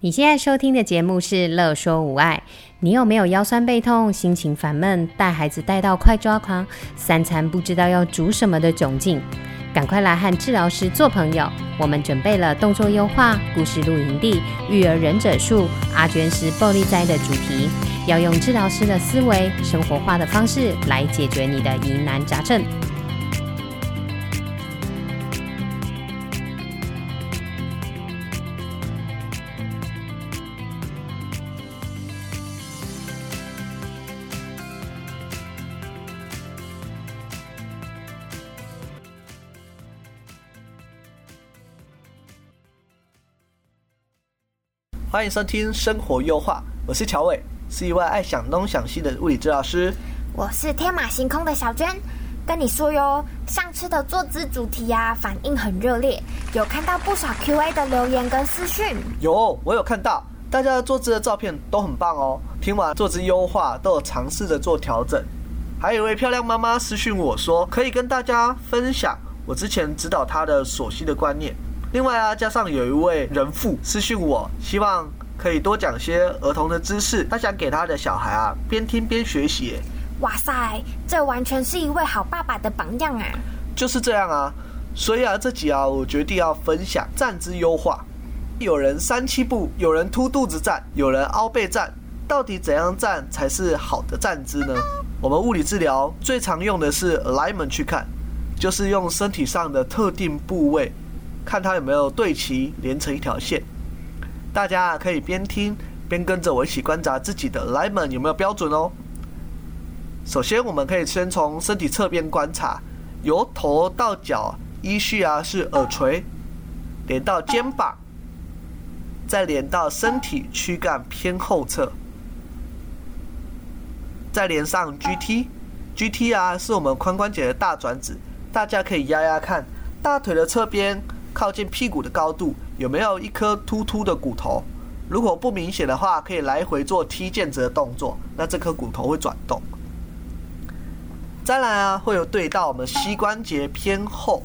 你现在收听的节目是《乐说无爱》。你有没有腰酸背痛、心情烦闷、带孩子带到快抓狂、三餐不知道要煮什么的窘境？赶快来和治疗师做朋友。我们准备了动作优化、故事露营地、育儿忍者术、阿娟师暴力灾的主题，要用治疗师的思维、生活化的方式来解决你的疑难杂症。欢迎收听生活优化，我是乔伟，是一位爱想东想西的物理治疗师。我是天马行空的小娟，跟你说哟，上次的坐姿主题呀、啊，反应很热烈，有看到不少 QA 的留言跟私讯。有，我有看到，大家的坐姿的照片都很棒哦。听完坐姿优化，都有尝试着做调整。还有一位漂亮妈妈私讯我说，可以跟大家分享我之前指导她的锁膝的观念。另外啊，加上有一位人父私信我，希望可以多讲些儿童的知识，他想给他的小孩啊边听边学习。哇塞，这完全是一位好爸爸的榜样啊！就是这样啊，所以啊，这集啊，我决定要分享站姿优化。有人三七步，有人凸肚子站，有人凹背站，到底怎样站才是好的站姿呢？我们物理治疗最常用的是 alignment 去看，就是用身体上的特定部位。看它有没有对齐，连成一条线。大家可以边听边跟着我一起观察自己的 limb 有没有标准哦。首先，我们可以先从身体侧边观察，由头到脚依序啊是耳垂连到肩膀，再连到身体躯干偏后侧，再连上 GT，GT 啊是我们髋关节的大转子，大家可以压压看大腿的侧边。靠近屁股的高度有没有一颗突突的骨头？如果不明显的话，可以来回做踢毽子的动作，那这颗骨头会转动。再来啊，会有对到我们膝关节偏后，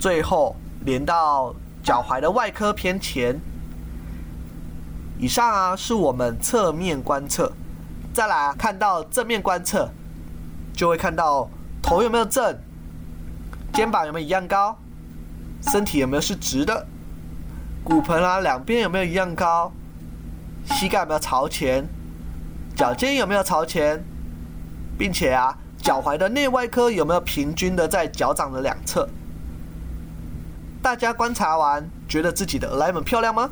最后连到脚踝的外科偏前。以上啊是我们侧面观测。再来啊，看到正面观测，就会看到头有没有正，肩膀有没有一样高。身体有没有是直的？骨盆啊，两边有没有一样高？膝盖有没有朝前？脚尖有没有朝前？并且啊，脚踝的内外科有没有平均的在脚掌的两侧？大家观察完，觉得自己的 alignment 漂亮吗？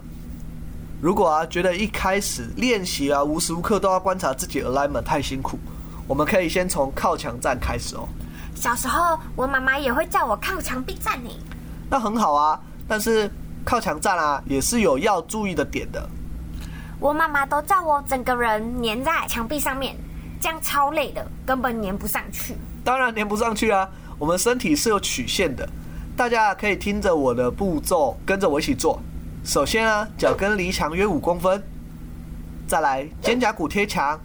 如果啊，觉得一开始练习啊，无时无刻都要观察自己 alignment 太辛苦，我们可以先从靠墙站开始哦。小时候，我妈妈也会叫我靠墙壁站呢。那很好啊，但是靠墙站啊也是有要注意的点的。我妈妈都叫我整个人粘在墙壁上面，这样超累的，根本粘不上去。当然粘不上去啊，我们身体是有曲线的，大家可以听着我的步骤，跟着我一起做。首先啊，脚跟离墙约五公分，再来肩胛骨贴墙，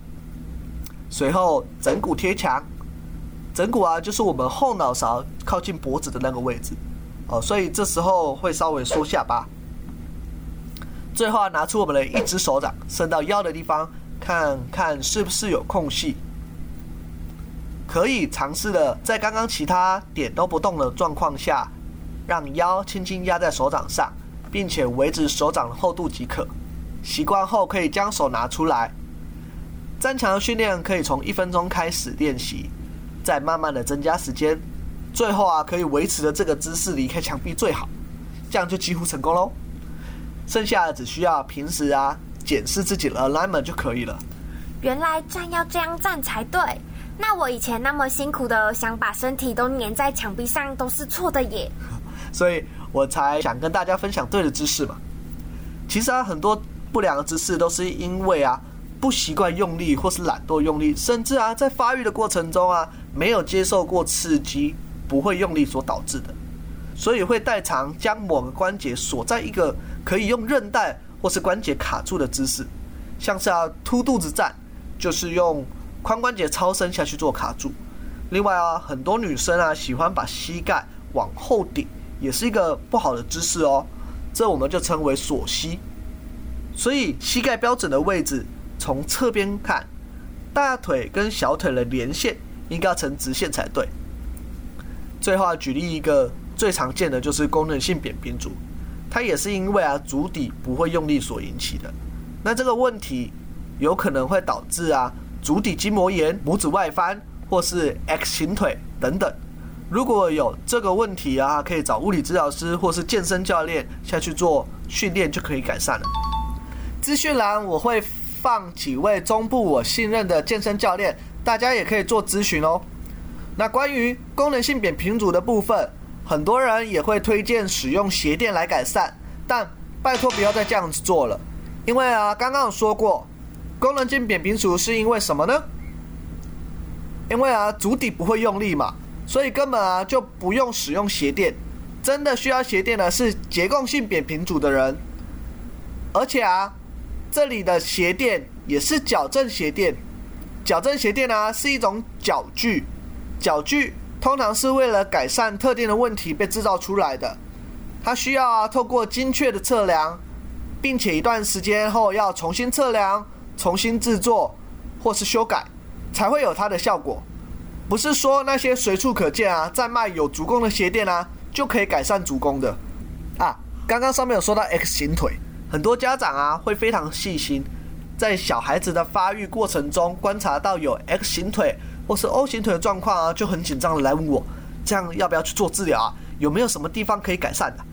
随后枕骨贴墙。枕骨啊，就是我们后脑勺靠近脖子的那个位置。哦，所以这时候会稍微缩下巴。最后啊，拿出我们的一只手掌伸到腰的地方，看看是不是有空隙。可以尝试的，在刚刚其他点都不动的状况下，让腰轻轻压在手掌上，并且维持手掌的厚度即可。习惯后可以将手拿出来。增强训练可以从一分钟开始练习，再慢慢的增加时间。最后啊，可以维持着这个姿势离开墙壁最好，这样就几乎成功喽。剩下的只需要平时啊检视自己的 alignment 就可以了。原来站要这样站才对，那我以前那么辛苦的想把身体都粘在墙壁上都是错的耶。所以我才想跟大家分享对的姿势嘛。其实啊，很多不良的姿势都是因为啊不习惯用力，或是懒惰用力，甚至啊在发育的过程中啊没有接受过刺激。不会用力所导致的，所以会代偿将某个关节锁在一个可以用韧带或是关节卡住的姿势，像是要凸肚子站，就是用髋关节超伸下去做卡住。另外啊，很多女生啊喜欢把膝盖往后顶，也是一个不好的姿势哦。这我们就称为锁膝。所以膝盖标准的位置从侧边看，大腿跟小腿的连线应该要成直线才对。最后举例一个最常见的就是功能性扁平足，它也是因为啊足底不会用力所引起的。那这个问题有可能会导致啊足底筋膜炎、拇指外翻或是 X 型腿等等。如果有这个问题啊，可以找物理治疗师或是健身教练下去做训练，就可以改善了。资讯栏我会放几位中部我信任的健身教练，大家也可以做咨询哦。那关于功能性扁平足的部分，很多人也会推荐使用鞋垫来改善，但拜托不要再这样子做了，因为啊，刚刚有说过，功能性扁平足是因为什么呢？因为啊，足底不会用力嘛。所以根本啊就不用使用鞋垫，真的需要鞋垫的是结构性扁平足的人。而且啊，这里的鞋垫也是矫正鞋垫，矫正鞋垫呢是一种矫具，矫具通常是为了改善特定的问题被制造出来的，它需要啊透过精确的测量，并且一段时间后要重新测量、重新制作或是修改，才会有它的效果。不是说那些随处可见啊，在卖有足弓的鞋垫啊，就可以改善足弓的啊。刚刚上面有说到 X 型腿，很多家长啊会非常细心，在小孩子的发育过程中观察到有 X 型腿或是 O 型腿的状况啊，就很紧张的来问我，这样要不要去做治疗啊？有没有什么地方可以改善的？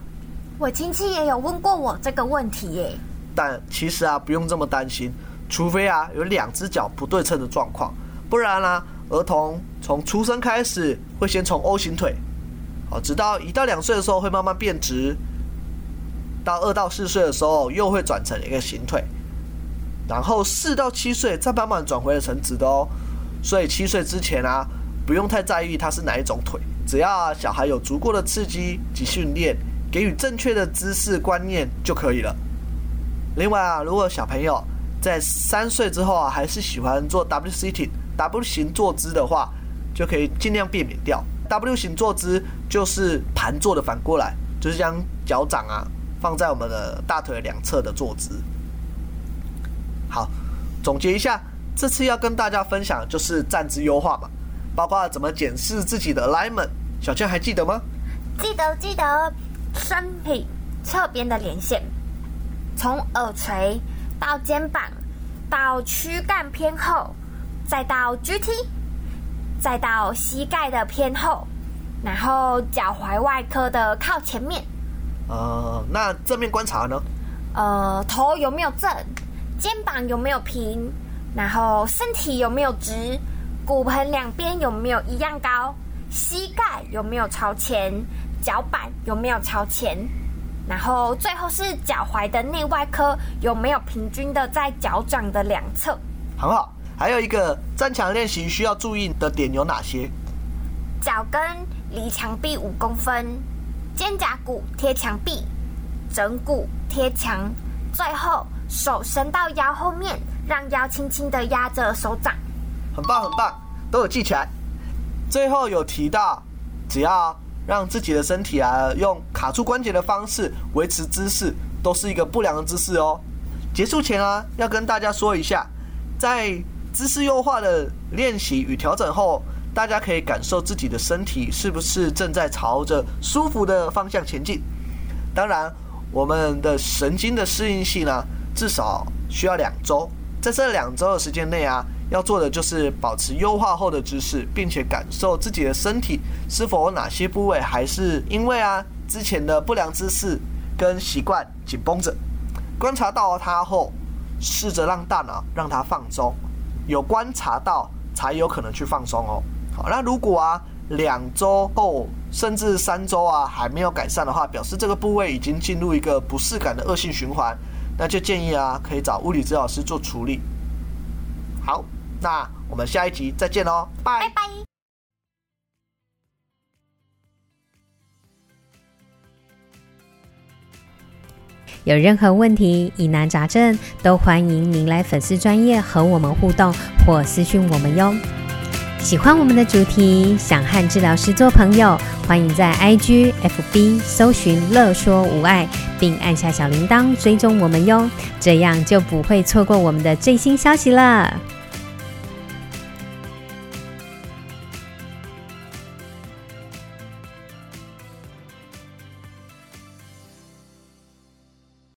我亲戚也有问过我这个问题耶。但其实啊，不用这么担心，除非啊有两只脚不对称的状况，不然呢、啊？儿童从出生开始会先从 O 型腿，好，直到一到两岁的时候会慢慢变直，到二到四岁的时候又会转成一个型腿，然后四到七岁再慢慢转回了成直的哦。所以七岁之前啊，不用太在意它是哪一种腿，只要小孩有足够的刺激及训练，给予正确的姿势观念就可以了。另外啊，如果小朋友在三岁之后啊，还是喜欢做 W sitting。W 型坐姿的话，就可以尽量避免掉。W 型坐姿就是盘坐的反过来，就是将脚掌啊放在我们的大腿两侧的坐姿。好，总结一下，这次要跟大家分享的就是站姿优化嘛，包括怎么检视自己的 alignment。小倩还记得吗？记得记得，身体侧边的连线，从耳垂到肩膀到躯干偏后。再到 GT，再到膝盖的偏后，然后脚踝外科的靠前面。呃，那正面观察呢？呃，头有没有正？肩膀有没有平？然后身体有没有直？骨盆两边有没有一样高？膝盖有没有朝前？脚板有没有朝前？然后最后是脚踝的内外科有没有平均的在脚掌的两侧？很好。还有一个站墙练习需要注意的点有哪些？脚跟离墙壁五公分，肩胛骨贴墙壁，枕骨贴墙，最后手伸到腰后面，让腰轻轻的压着手掌。很棒很棒，都有记起来。最后有提到，只要让自己的身体啊用卡住关节的方式维持姿势，都是一个不良的姿势哦。结束前啊，要跟大家说一下，在姿势优化的练习与调整后，大家可以感受自己的身体是不是正在朝着舒服的方向前进。当然，我们的神经的适应性呢，至少需要两周。在这两周的时间内啊，要做的就是保持优化后的姿势，并且感受自己的身体是否有哪些部位还是因为啊之前的不良姿势跟习惯紧绷着。观察到它后，试着让大脑让它放松。有观察到才有可能去放松哦。好，那如果啊两周后甚至三周啊还没有改善的话，表示这个部位已经进入一个不适感的恶性循环，那就建议啊可以找物理治疗师做处理。好，那我们下一集再见喽，拜拜拜。有任何问题、疑难杂症，都欢迎您来粉丝专业和我们互动或私讯我们哟。喜欢我们的主题，想和治疗师做朋友，欢迎在 IG、FB 搜寻“乐说无碍”，并按下小铃铛追踪我们哟，这样就不会错过我们的最新消息了。